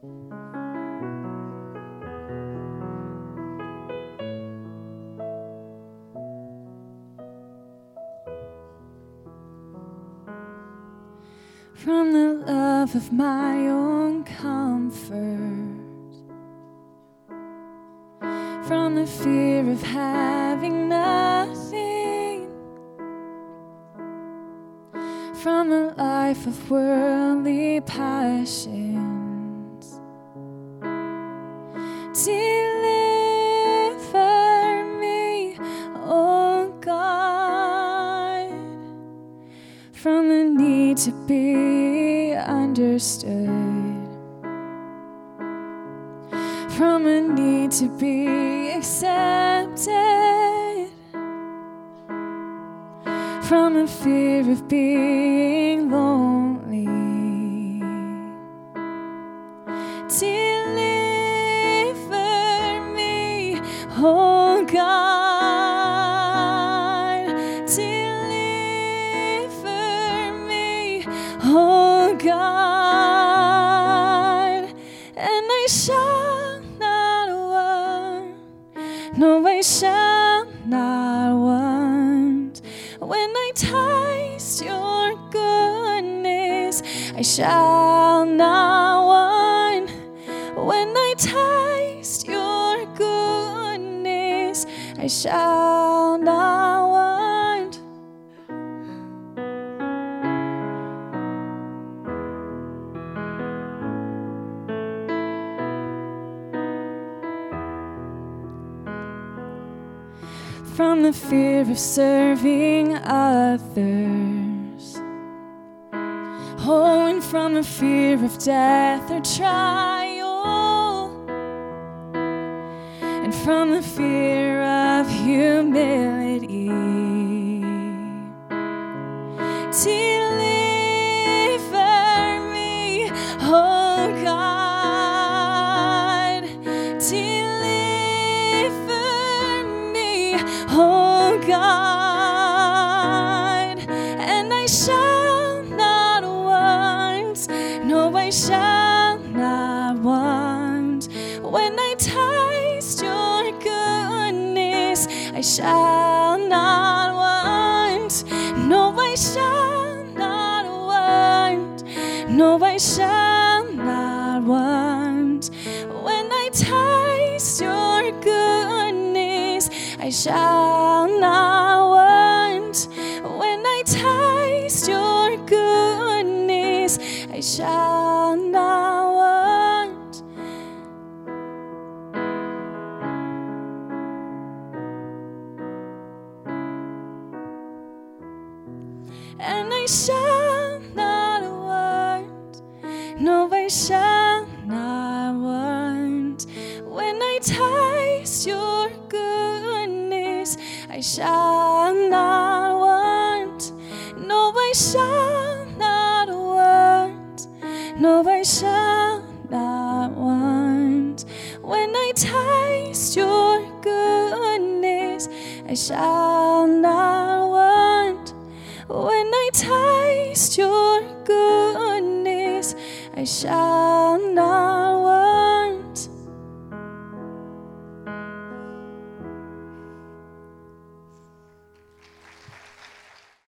from the love of my own comfort, from the fear of having nothing, from a life of worldly passions. Deliver me, oh God, from the need to be understood, from a need to be accepted, from a fear of being lonely. Not want. When I taste your goodness, I shall not want. When I taste your goodness, I shall not want. From the fear of serving others. Oh, and from a fear of death or trial, and from the fear of humility. Deliver I shall not want, no, I shall not want, no, I shall not want. When I taste your goodness, I shall not want. When I taste your goodness, I shall not And I shall not want, no, I shall not want. When I taste your goodness, I shall not want, no, I shall not want, no, I shall not want. When I taste your goodness, I shall not. When I taste your goodness, I shall not want.